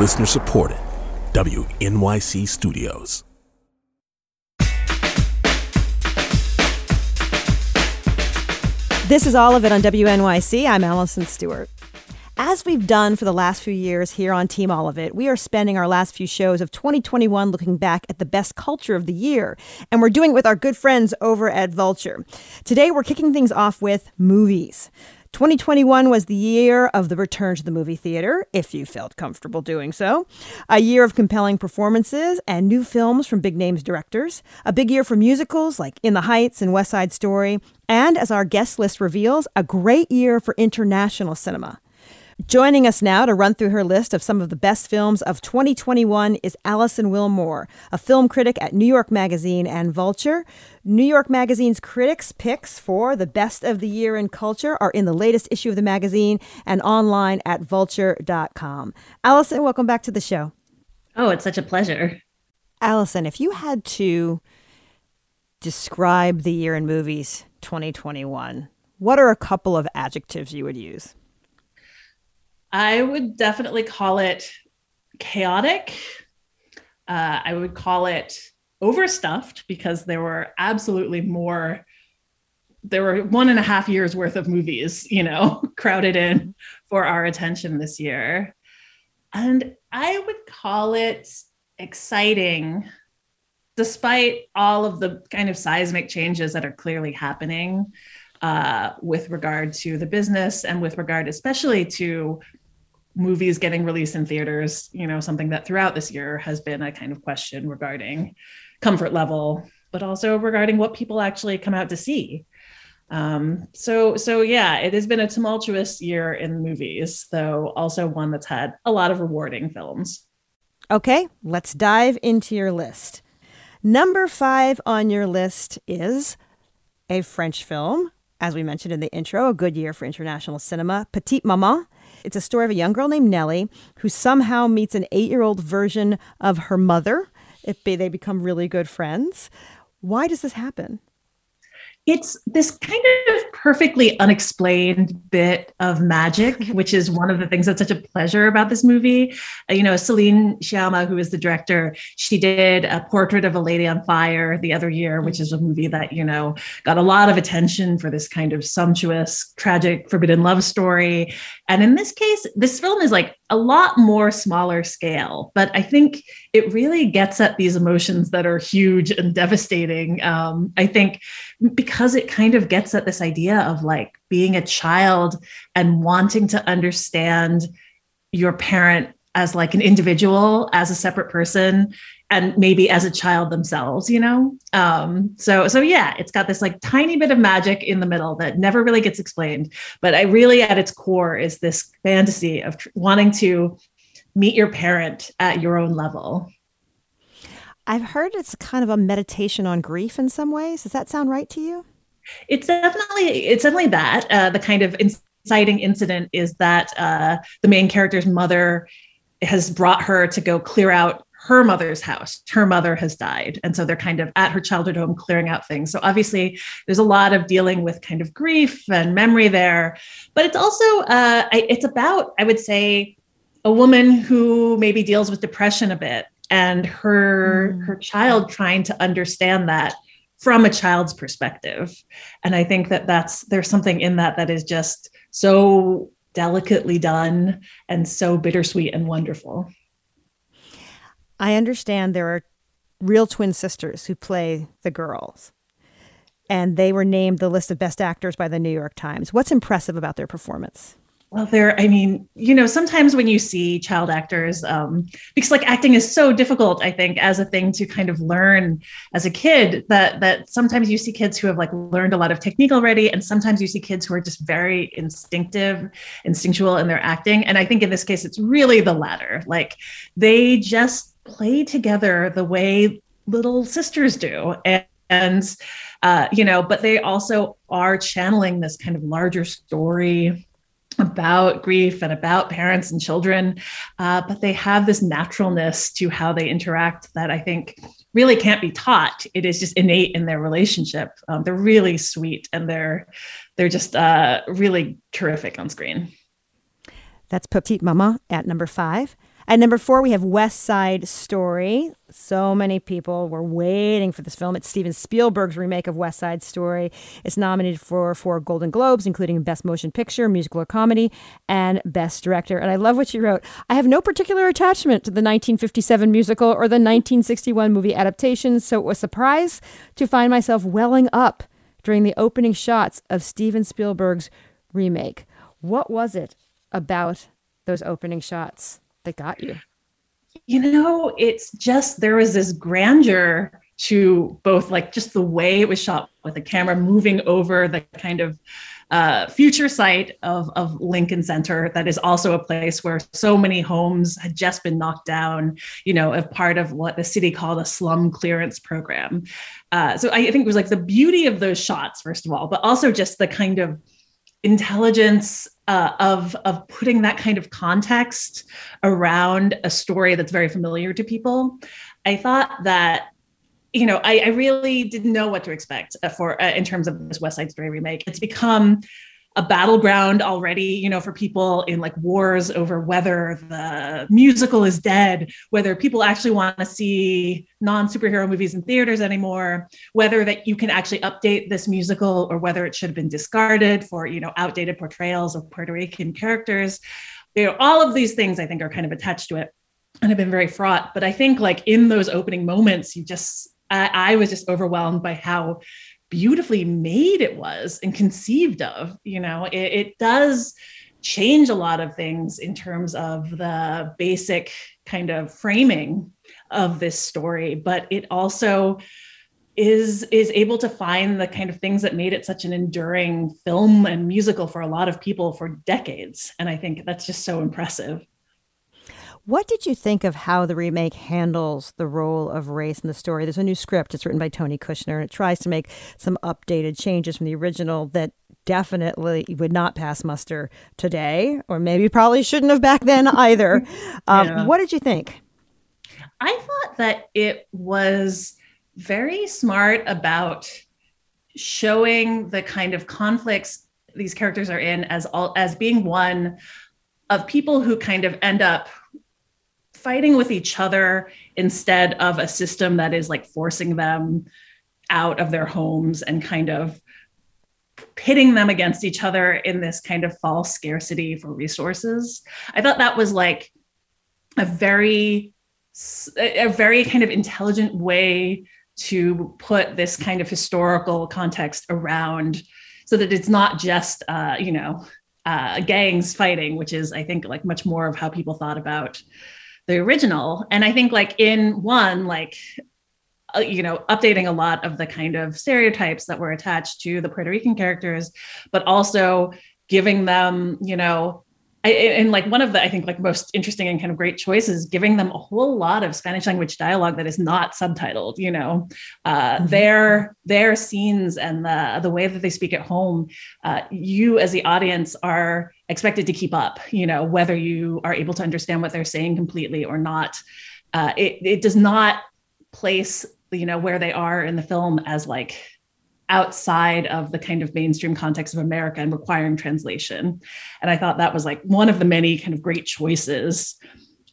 Listener supported. WNYC Studios. This is all of it on WNYC. I'm Alison Stewart. As we've done for the last few years here on Team All of It, we are spending our last few shows of 2021 looking back at the best culture of the year. And we're doing it with our good friends over at Vulture. Today, we're kicking things off with movies. 2021 was the year of the return to the movie theater, if you felt comfortable doing so. A year of compelling performances and new films from big names directors. A big year for musicals like In the Heights and West Side Story. And as our guest list reveals, a great year for international cinema. Joining us now to run through her list of some of the best films of 2021 is Alison Willmore, a film critic at New York Magazine and Vulture. New York Magazine's critics' picks for the best of the year in culture are in the latest issue of the magazine and online at vulture.com. Alison, welcome back to the show. Oh, it's such a pleasure. Alison, if you had to describe the year in movies 2021, what are a couple of adjectives you would use? I would definitely call it chaotic. Uh, I would call it overstuffed because there were absolutely more. There were one and a half years worth of movies, you know, crowded in for our attention this year. And I would call it exciting, despite all of the kind of seismic changes that are clearly happening uh, with regard to the business and with regard, especially to movies getting released in theaters, you know, something that throughout this year has been a kind of question regarding comfort level, but also regarding what people actually come out to see. Um, so, so yeah, it has been a tumultuous year in movies, though also one that's had a lot of rewarding films. Okay, let's dive into your list. Number five on your list is a French film, as we mentioned in the intro, a good year for international cinema, Petite Maman. It's a story of a young girl named Nelly who somehow meets an eight year old version of her mother. It, they become really good friends. Why does this happen? It's this kind of perfectly unexplained bit of magic, which is one of the things that's such a pleasure about this movie. Uh, you know, Celine Sciamma, who is the director, she did a Portrait of a Lady on Fire the other year, which is a movie that, you know, got a lot of attention for this kind of sumptuous, tragic, forbidden love story. And in this case, this film is like a lot more smaller scale, but I think it really gets at these emotions that are huge and devastating. Um, I think because it kind of gets at this idea of like being a child and wanting to understand your parent as like an individual as a separate person and maybe as a child themselves you know? Um so so yeah it's got this like tiny bit of magic in the middle that never really gets explained but i really at its core is this fantasy of tr- wanting to meet your parent at your own level. I've heard it's kind of a meditation on grief in some ways. Does that sound right to you? It's definitely it's definitely that. Uh, the kind of inciting incident is that uh, the main character's mother has brought her to go clear out her mother's house. Her mother has died. And so they're kind of at her childhood home clearing out things. So obviously, there's a lot of dealing with kind of grief and memory there. But it's also, uh, it's about, I would say, a woman who maybe deals with depression a bit and her mm. her child trying to understand that from a child's perspective and i think that that's there's something in that that is just so delicately done and so bittersweet and wonderful. I understand there are real twin sisters who play the girls, and they were named the list of best actors by the New York Times. What's impressive about their performance? Well, there, I mean, you know, sometimes when you see child actors, um, because like acting is so difficult, I think, as a thing to kind of learn as a kid, that that sometimes you see kids who have like learned a lot of technique already, and sometimes you see kids who are just very instinctive, instinctual in their acting. And I think in this case, it's really the latter. Like they just play together the way little sisters do. And, and uh, you know, but they also are channeling this kind of larger story about grief and about parents and children, uh, but they have this naturalness to how they interact that I think really can't be taught. It is just innate in their relationship. Um, they're really sweet and they're they're just uh, really terrific on screen. That's Petite Maman at number five. At number four, we have West Side Story. So many people were waiting for this film. It's Steven Spielberg's remake of West Side Story. It's nominated for four Golden Globes, including Best Motion Picture, Musical or Comedy, and Best Director. And I love what you wrote. I have no particular attachment to the 1957 musical or the 1961 movie adaptations, so it was a surprise to find myself welling up during the opening shots of Steven Spielberg's remake. What was it about those opening shots that got you? You know, it's just there was this grandeur to both like just the way it was shot with the camera moving over the kind of uh, future site of, of Lincoln Center that is also a place where so many homes had just been knocked down, you know, as part of what the city called a slum clearance program. Uh, so I think it was like the beauty of those shots, first of all, but also just the kind of intelligence uh, of of putting that kind of context around a story that's very familiar to people. I thought that you know I, I really didn't know what to expect uh, for uh, in terms of this West Side Story remake. It's become a battleground already, you know, for people in like wars over whether the musical is dead, whether people actually want to see non superhero movies in theaters anymore, whether that you can actually update this musical or whether it should have been discarded for, you know, outdated portrayals of Puerto Rican characters. You know, all of these things I think are kind of attached to it and have been very fraught. But I think like in those opening moments, you just, I, I was just overwhelmed by how beautifully made it was and conceived of you know? It, it, does change a lot of things in terms of the basic kind of framing of this story but it also is is able to find the kind of things that made it such an enduring film and musical for a lot of people for decades and i think that's just so impressive what did you think of how the remake handles the role of race in the story? There's a new script. It's written by Tony Kushner, and it tries to make some updated changes from the original that definitely would not pass muster today, or maybe probably shouldn't have back then either. Um, yeah. What did you think? I thought that it was very smart about showing the kind of conflicts these characters are in as all as being one of people who kind of end up fighting with each other instead of a system that is like forcing them out of their homes and kind of pitting them against each other in this kind of false scarcity for resources. I thought that was like a very a very kind of intelligent way to put this kind of historical context around so that it's not just uh, you know uh, gangs fighting, which is I think like much more of how people thought about the original. And I think like in one, like uh, you know, updating a lot of the kind of stereotypes that were attached to the Puerto Rican characters, but also giving them, you know, I, and like one of the I think like most interesting and kind of great choices, giving them a whole lot of Spanish language dialogue that is not subtitled. You know, uh, mm-hmm. their their scenes and the the way that they speak at home, uh, you as the audience are expected to keep up. You know, whether you are able to understand what they're saying completely or not. Uh, it it does not place you know where they are in the film as like outside of the kind of mainstream context of America and requiring translation. And I thought that was like one of the many kind of great choices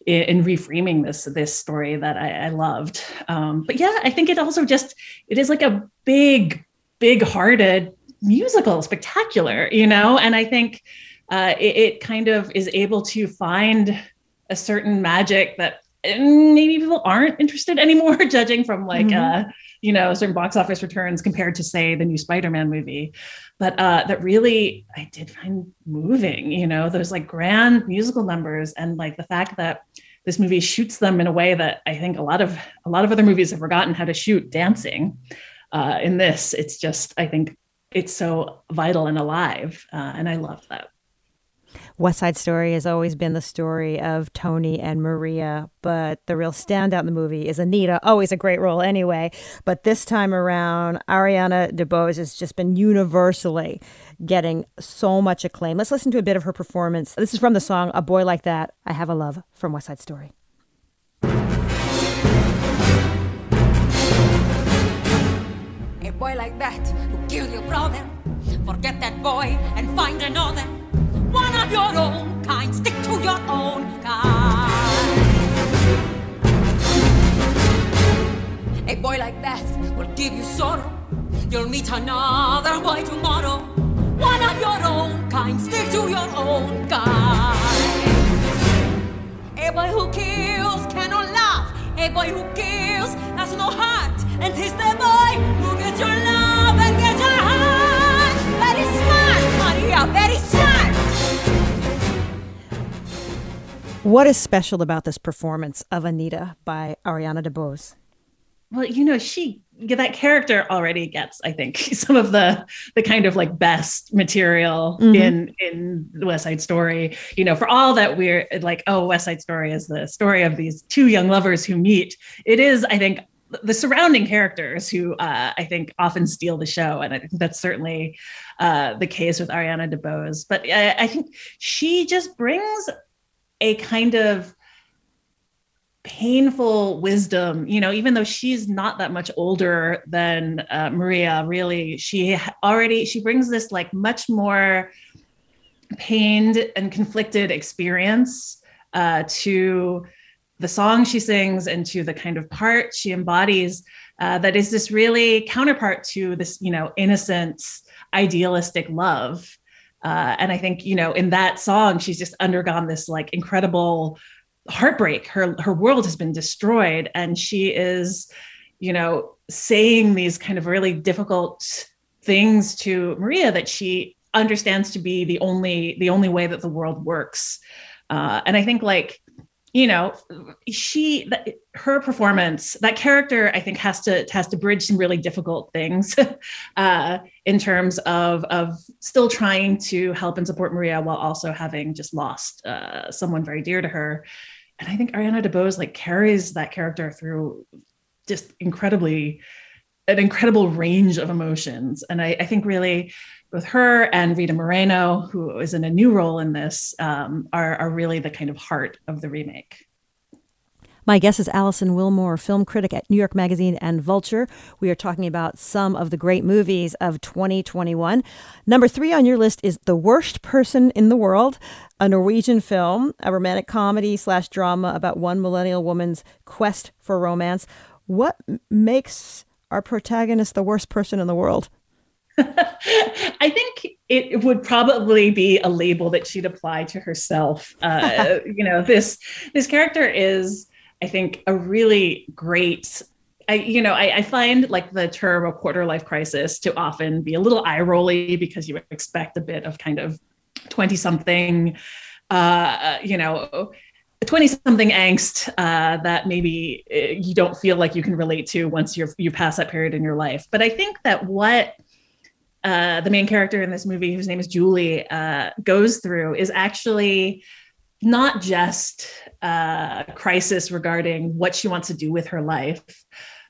in, in reframing this this story that I, I loved. Um, but yeah, I think it also just it is like a big, big-hearted musical, spectacular, you know. And I think uh, it, it kind of is able to find a certain magic that maybe people aren't interested anymore, judging from like. Mm-hmm. Uh, you know certain box office returns compared to say the new spider-man movie. But uh that really i did find moving you know those like grand musical numbers and like the fact that this movie shoots them in a way that i think a lot of a lot of other movies have forgotten how to shoot dancing uh in this. It's just i think it's so vital and alive uh, and i love that West Side Story has always been the story of Tony and Maria, but the real standout in the movie is Anita. Always a great role anyway, but this time around, Ariana DeBose has just been universally getting so much acclaim. Let's listen to a bit of her performance. This is from the song "A Boy Like That." I have a love from West Side Story. A boy like that who killed your brother, forget that boy and find another of your own kind. Stick to your own kind. A boy like that will give you sorrow. You'll meet another boy tomorrow. One of your own kind. Stick to your own kind. A boy who kills cannot laugh. A boy who kills has no heart. And he's the boy who gets your love and gets your heart. Very smart, Maria. Very smart. What is special about this performance of Anita by Ariana DeBose? well you know she that character already gets i think some of the the kind of like best material mm-hmm. in in west side story you know for all that we're like oh west side story is the story of these two young lovers who meet it is i think the surrounding characters who uh, I think often steal the show, and I think that's certainly uh, the case with Ariana DeBose. But I, I think she just brings a kind of painful wisdom you know even though she's not that much older than uh, maria really she already she brings this like much more pained and conflicted experience uh, to the song she sings and to the kind of part she embodies uh, that is this really counterpart to this you know innocent idealistic love uh, and i think you know in that song she's just undergone this like incredible heartbreak. Her her world has been destroyed and she is you know saying these kind of really difficult things to maria that she understands to be the only the only way that the world works. Uh, and i think like you know she her performance that character i think has to has to bridge some really difficult things uh, in terms of of still trying to help and support maria while also having just lost uh, someone very dear to her and I think Ariana DeBose like carries that character through just incredibly an incredible range of emotions. And I, I think really both her and Rita Moreno, who is in a new role in this, um, are, are really the kind of heart of the remake. My guest is Alison Willmore, film critic at New York Magazine and Vulture. We are talking about some of the great movies of 2021. Number three on your list is The Worst Person in the World, a Norwegian film, a romantic comedy slash drama about one millennial woman's quest for romance. What makes our protagonist the worst person in the world? I think it would probably be a label that she'd apply to herself. Uh, you know, this this character is I think a really great I, you know, I, I, find like the term a quarter life crisis to often be a little eye rolly because you expect a bit of kind of 20 something, uh, you know, 20 something angst uh, that maybe uh, you don't feel like you can relate to once you're, you pass that period in your life. But I think that what uh, the main character in this movie, whose name is Julie, uh, goes through is actually not just a crisis regarding what she wants to do with her life,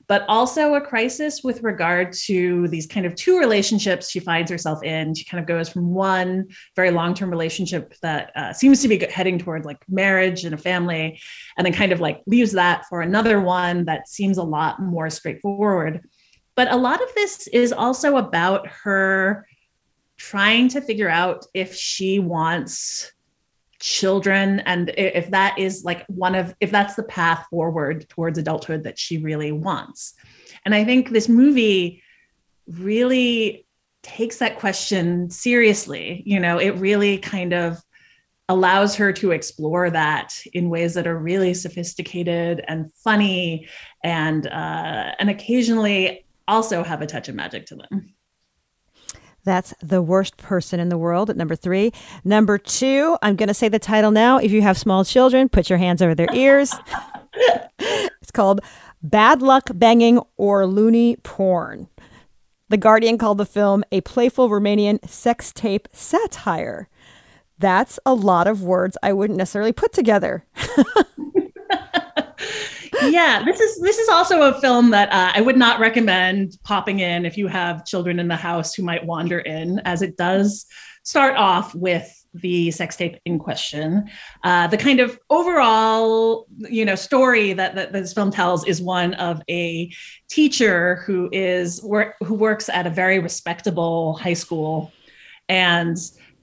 but also a crisis with regard to these kind of two relationships she finds herself in. She kind of goes from one very long term relationship that uh, seems to be heading toward like marriage and a family, and then kind of like leaves that for another one that seems a lot more straightforward. But a lot of this is also about her trying to figure out if she wants children and if that is like one of if that's the path forward towards adulthood that she really wants. And i think this movie really takes that question seriously you know it really kind of allows her to explore that in ways that are really sophisticated and funny and uh, and occasionally also have a touch of magic to them that's the worst person in the world at number three. Number two, I'm going to say the title now. If you have small children, put your hands over their ears. it's called Bad Luck Banging or Loony Porn. The Guardian called the film a playful Romanian sex tape satire. That's a lot of words I wouldn't necessarily put together. yeah, this is this is also a film that uh, I would not recommend popping in if you have children in the house who might wander in, as it does start off with the sex tape in question. Uh, the kind of overall, you know, story that, that this film tells is one of a teacher who is work who works at a very respectable high school, and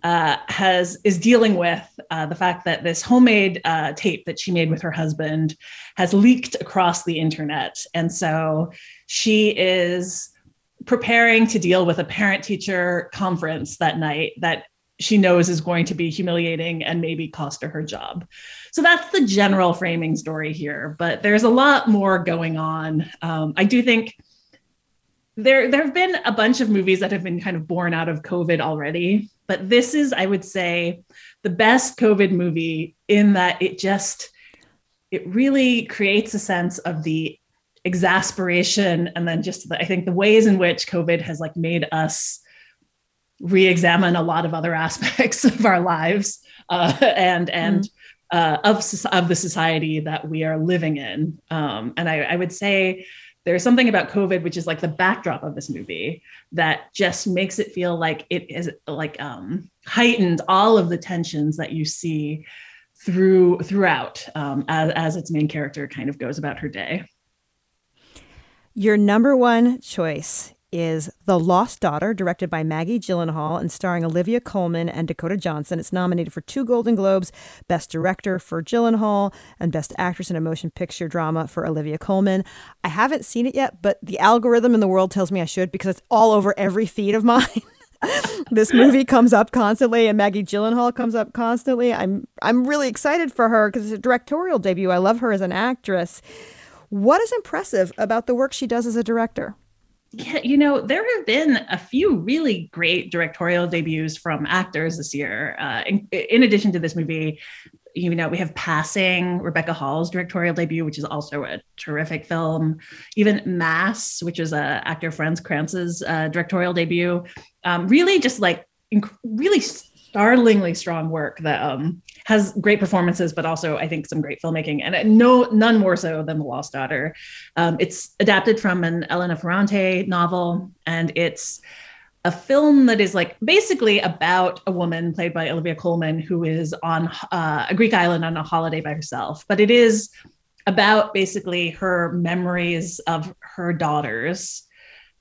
uh, has is dealing with uh, the fact that this homemade uh, tape that she made with her husband has leaked across the internet, and so she is preparing to deal with a parent teacher conference that night that she knows is going to be humiliating and maybe cost her her job. So that's the general framing story here, but there's a lot more going on. Um, I do think there there have been a bunch of movies that have been kind of born out of COVID already, but this is, I would say, the best COVID movie in that it just it really creates a sense of the exasperation and then just the, I think the ways in which COVID has like made us re-examine a lot of other aspects of our lives uh, and and mm. uh, of of the society that we are living in. Um, and I, I would say there's something about COVID, which is like the backdrop of this movie, that just makes it feel like it is like um, heightened all of the tensions that you see through throughout um, as, as its main character kind of goes about her day. Your number one choice is The Lost Daughter, directed by Maggie Gyllenhaal and starring Olivia Colman and Dakota Johnson. It's nominated for two Golden Globes Best Director for Gyllenhaal and Best Actress in a Motion Picture Drama for Olivia Colman. I haven't seen it yet, but the algorithm in the world tells me I should because it's all over every feed of mine. this movie comes up constantly and Maggie Gyllenhaal comes up constantly. I'm I'm really excited for her because it's a directorial debut. I love her as an actress. What is impressive about the work she does as a director? Yeah, you know, there have been a few really great directorial debuts from actors this year. Uh, in, in, addition to this movie, you know, we have Passing, Rebecca Hall's directorial debut, which is also a terrific film. Even Mass, which is uh, actor Fran Kranz's uh, directorial debut. Um, really just like inc- really startlingly strong work that um, has great performances, but also I think some great filmmaking, and no none more so than The Lost Daughter. Um, it's adapted from an Elena Ferrante novel, and it's a film that is like basically about a woman played by Olivia Colman who is on uh, a Greek island on a holiday by herself, but it is about basically her memories of her daughters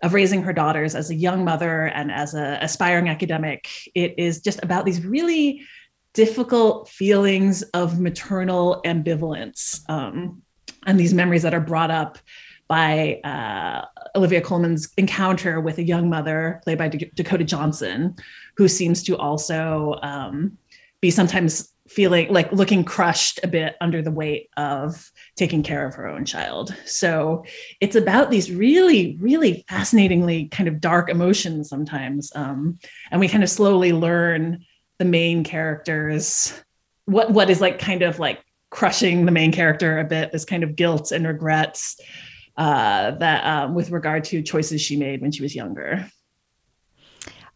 of raising her daughters as a young mother and as an aspiring academic. It is just about these really difficult feelings of maternal ambivalence um, and these memories that are brought up by uh, Olivia Colman's encounter with a young mother played by D- Dakota Johnson, who seems to also um, be sometimes feeling like looking crushed a bit under the weight of taking care of her own child. So it's about these really, really fascinatingly kind of dark emotions sometimes. Um, and we kind of slowly learn the main characters, what what is like kind of like crushing the main character a bit, this kind of guilt and regrets uh, that um, with regard to choices she made when she was younger.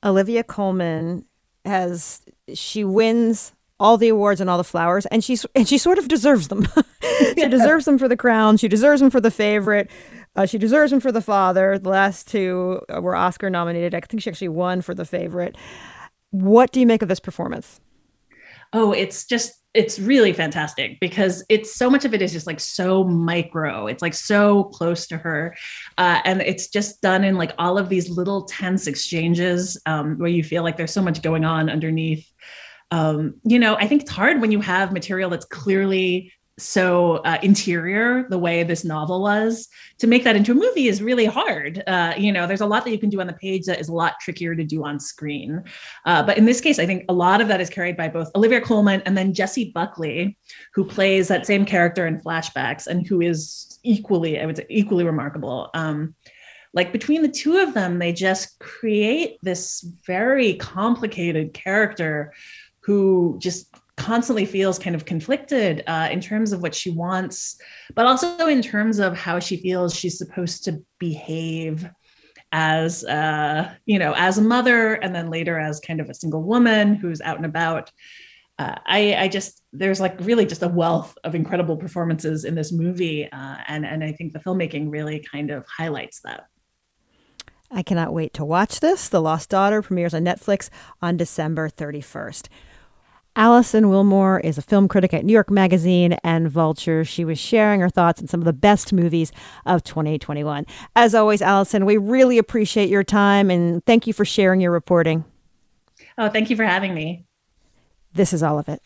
Olivia Colman has she wins all the awards and all the flowers, and she's and she sort of deserves them. she yeah. deserves them for the crown. She deserves them for the favorite. Uh, she deserves them for the father. The last two were Oscar nominated. I think she actually won for the favorite. What do you make of this performance? Oh, it's just it's really fantastic because it's so much of it is just like so micro it's like so close to her uh, and it's just done in like all of these little tense exchanges um, where you feel like there's so much going on underneath um, you know, I think it's hard when you have material that's clearly so uh, interior the way this novel was to make that into a movie is really hard. Uh, you know there's a lot that you can do on the page that is a lot trickier to do on screen. Uh, but in this case i think a lot of that is carried by both olivia colman and then jessie buckley who plays that same character in flashbacks and who is equally i would say equally remarkable. Um, like between the two of them they just create this very complicated character who just constantly feels kind of conflicted uh, in terms of what she wants, but also in terms of how she feels she's supposed to behave as uh, you know as a mother and then later as kind of a single woman who's out and about. Uh, I, I just there's like really just a wealth of incredible performances in this movie uh, and and i think the filmmaking really kind of highlights that. I cannot wait to watch this. The lost daughter premieres on netflix on december 31st Alison Willmore is a film critic at New York Magazine and Vulture. She was sharing her thoughts on some of the best movies of 2021. As always, Alison, we really appreciate your time and thank you for sharing your reporting. Oh, thank you for having me. This is all of it.